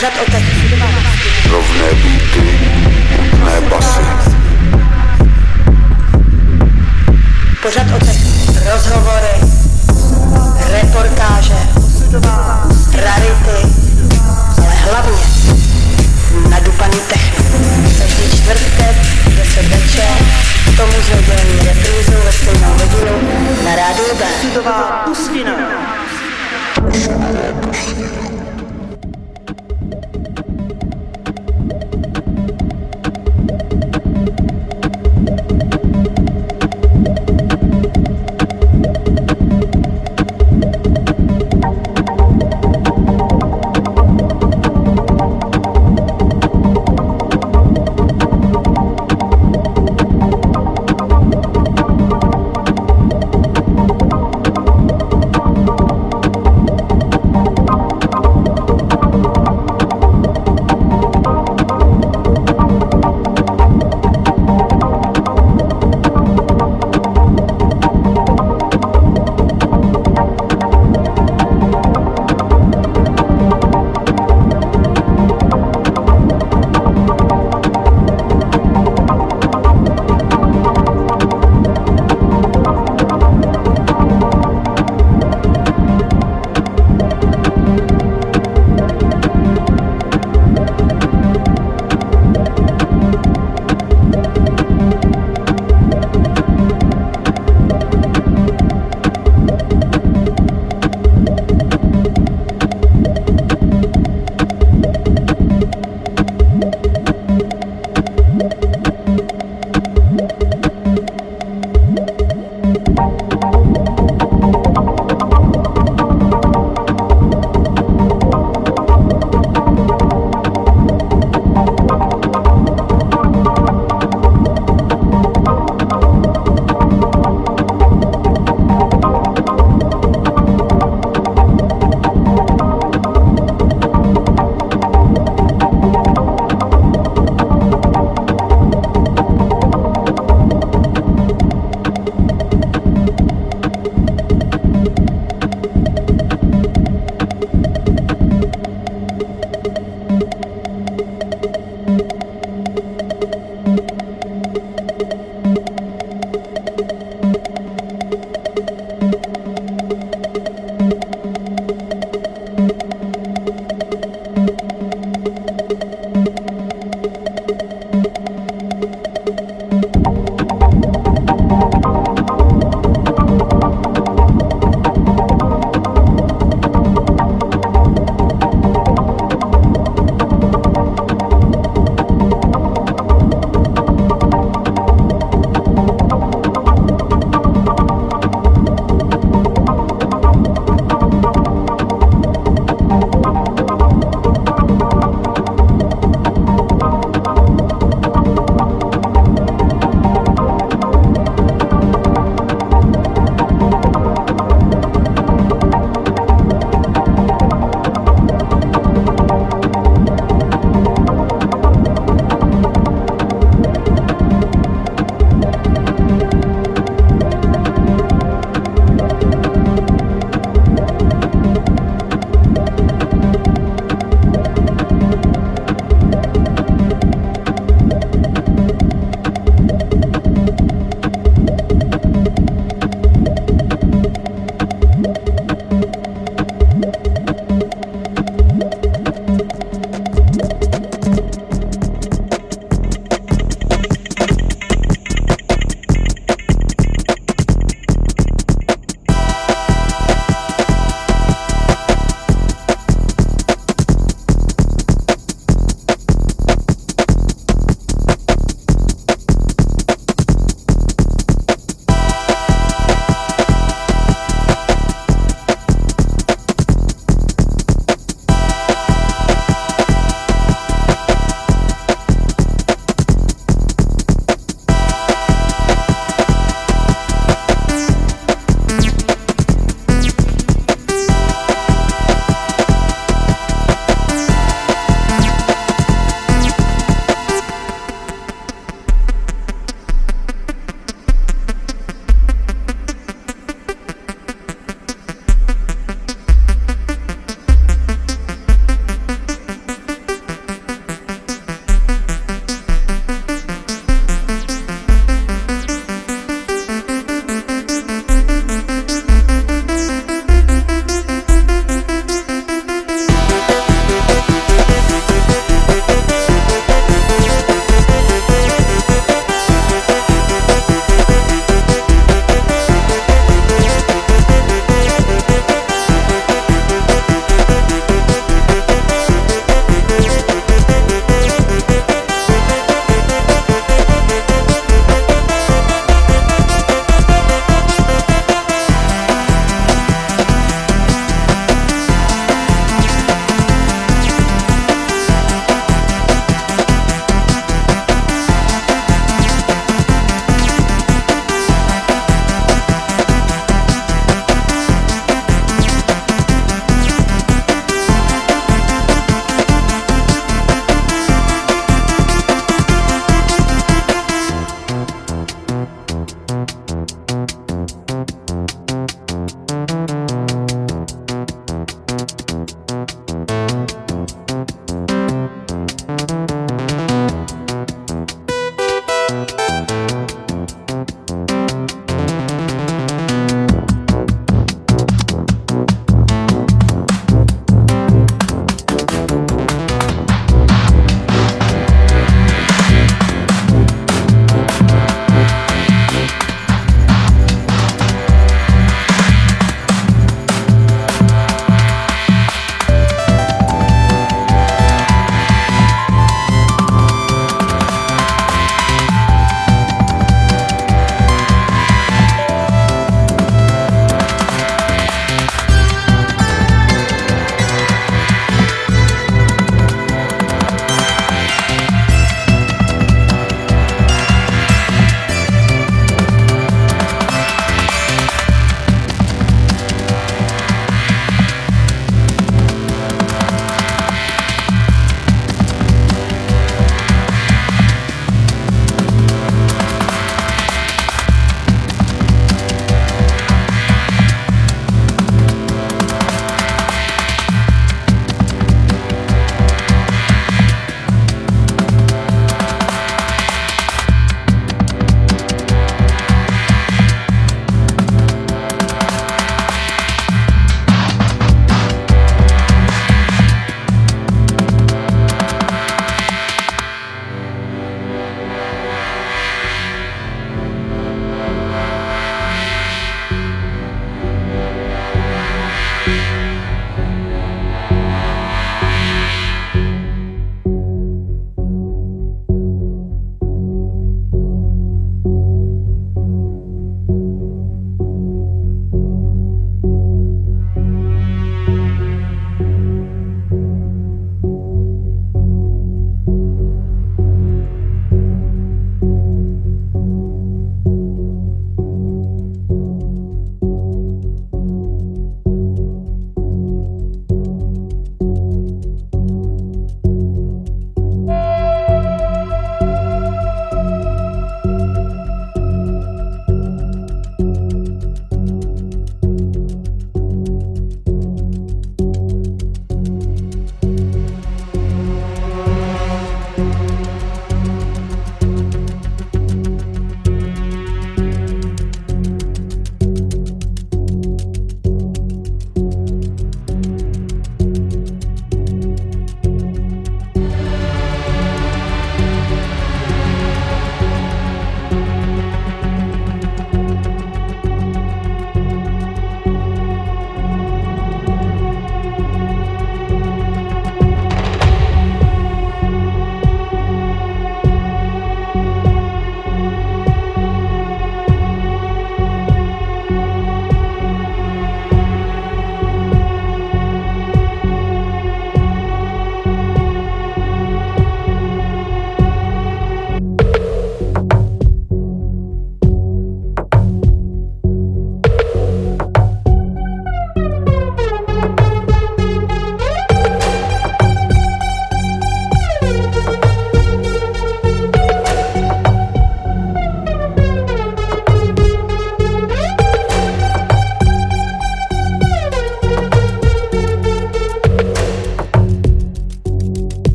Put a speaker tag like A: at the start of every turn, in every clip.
A: Pořad o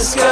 A: Let's go.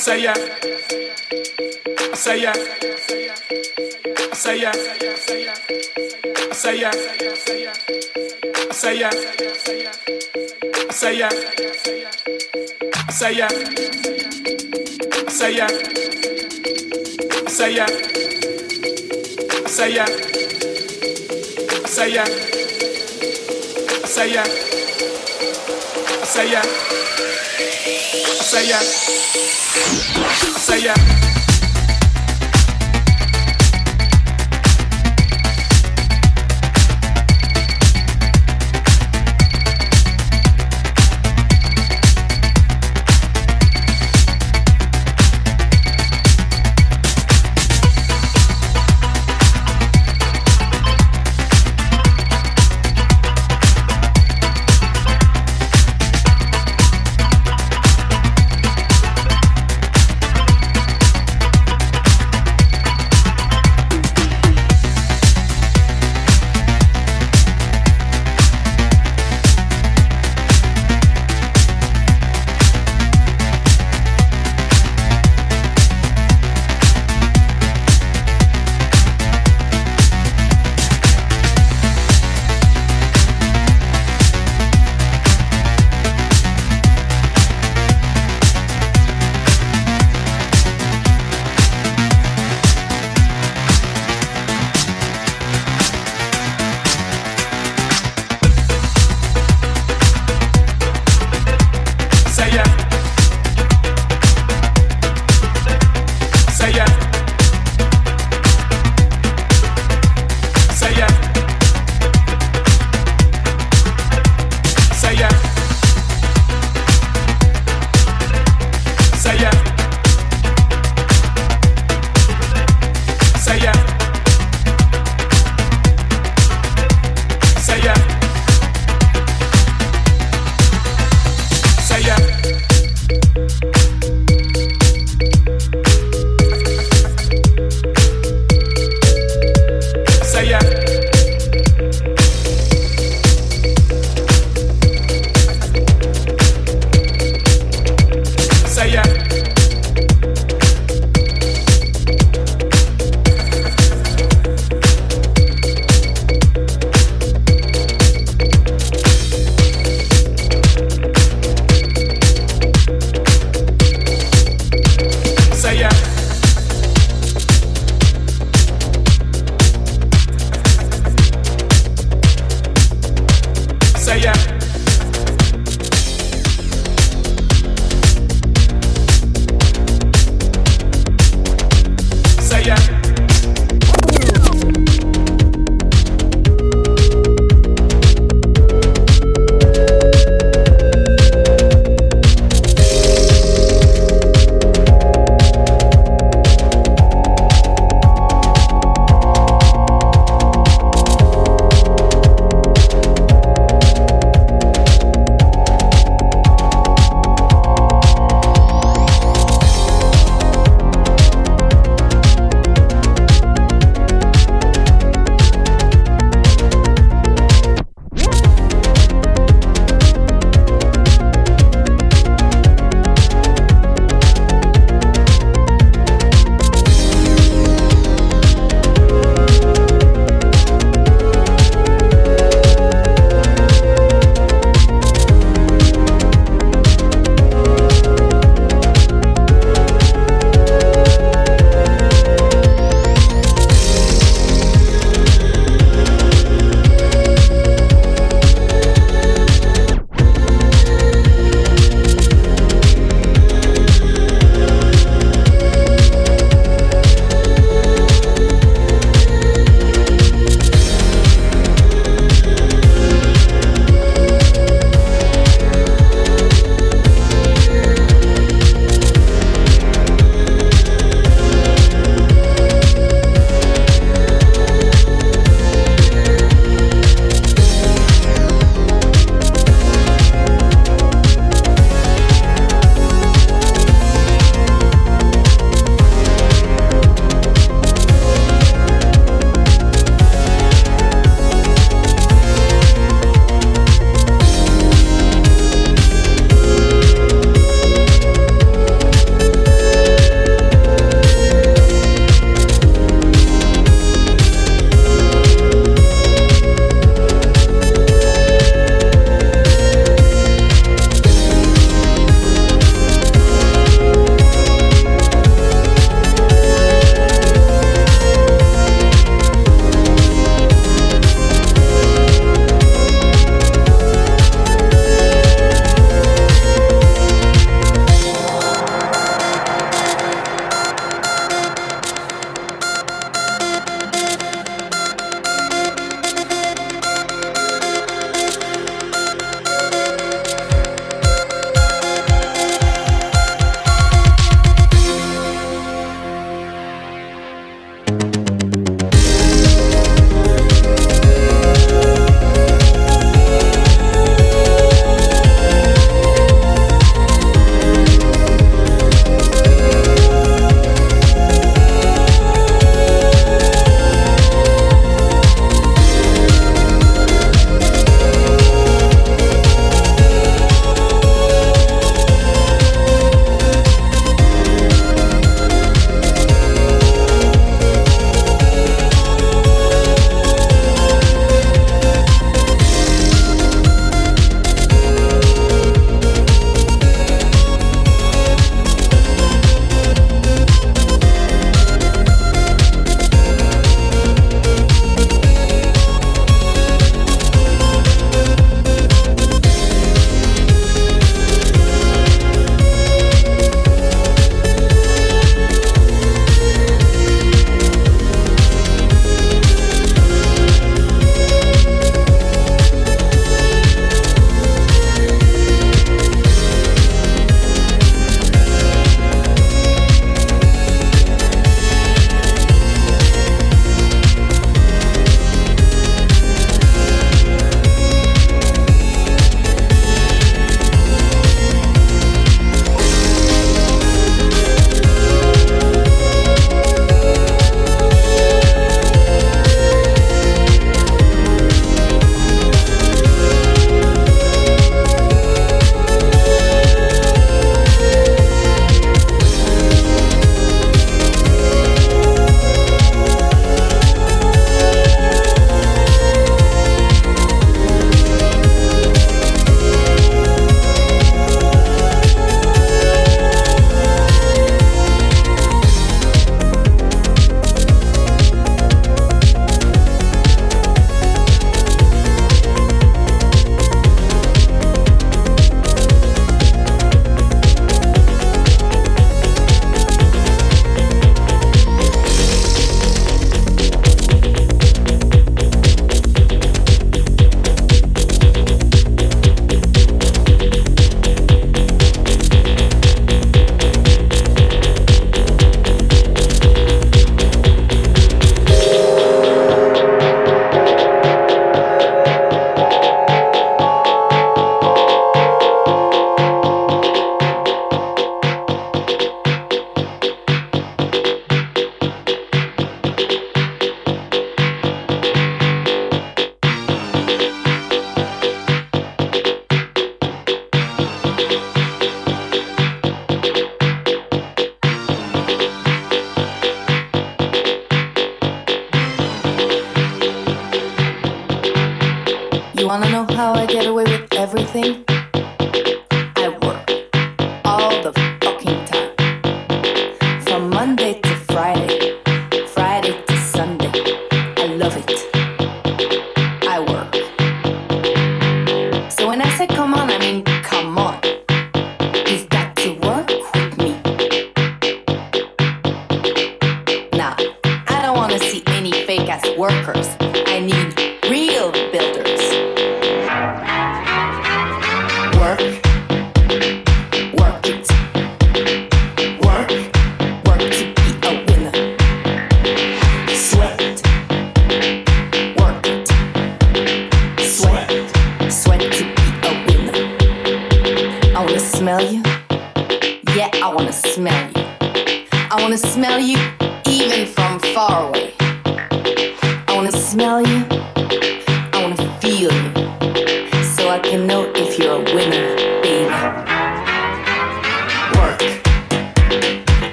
A: say yeah. I say yeah. I say yeah. I say yeah.
B: I
C: say yeah. I say yeah.
B: I say yeah. I say yeah. I say yeah. I say yeah.
C: I say yeah. I say yeah. I say yeah now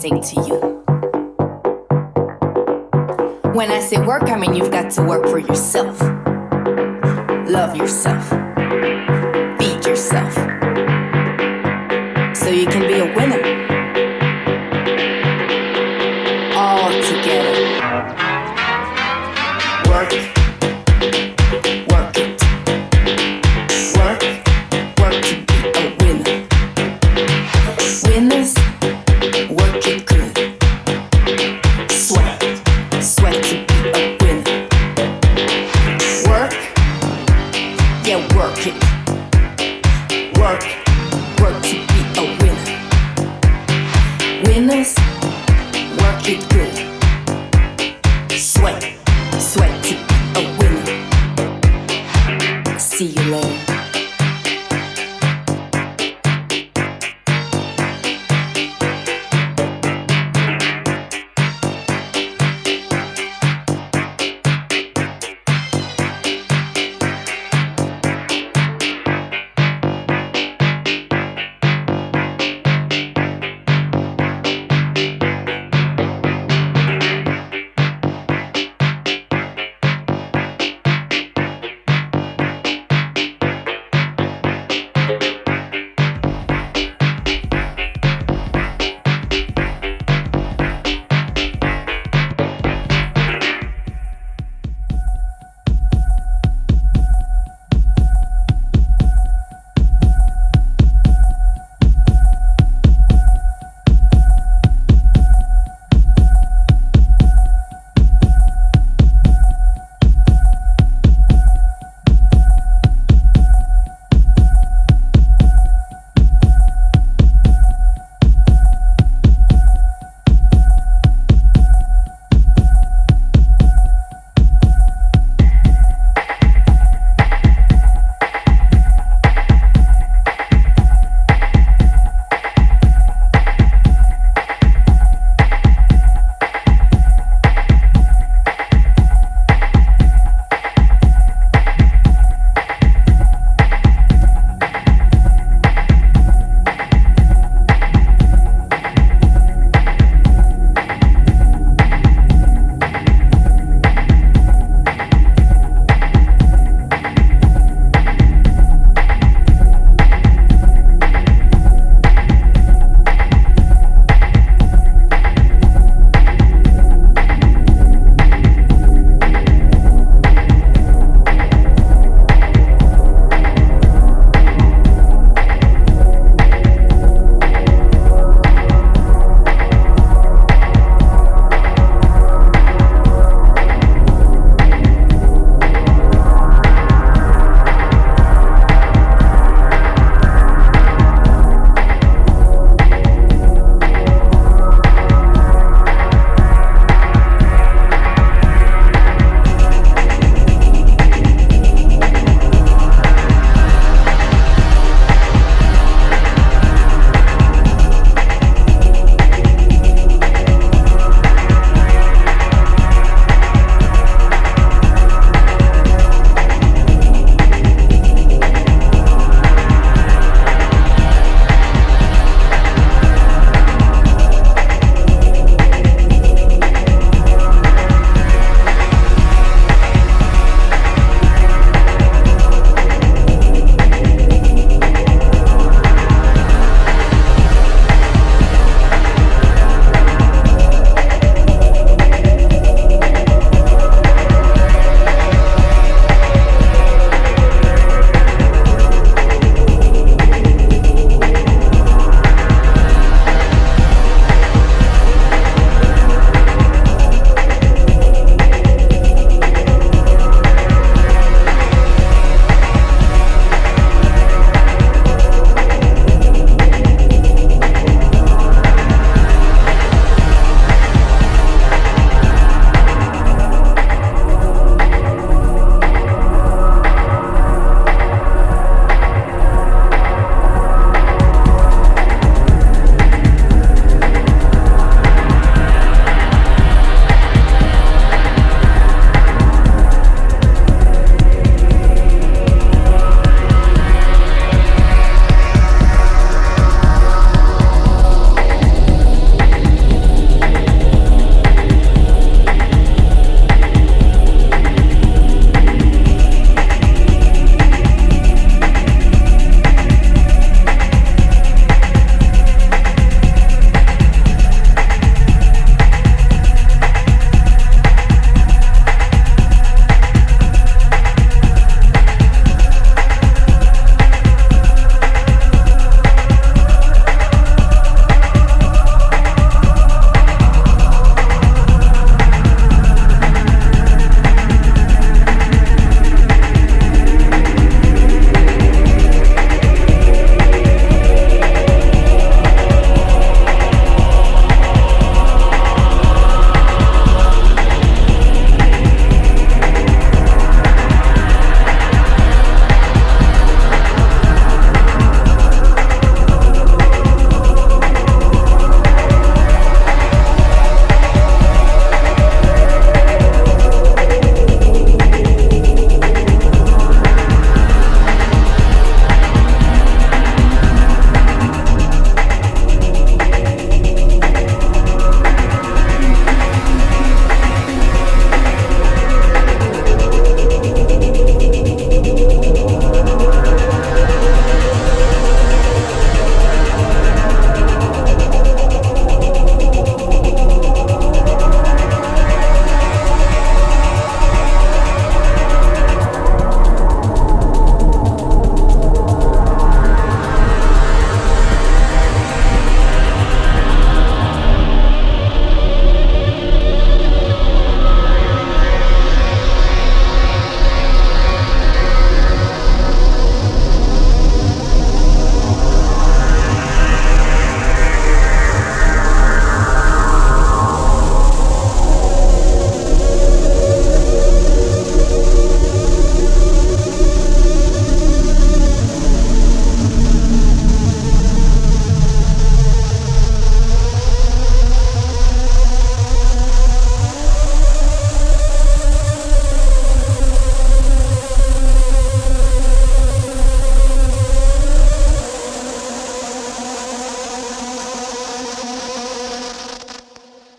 C: thing to you. When I say work, I mean you've got to work for yourself. Love yourself. Feed yourself. So you can be a winner.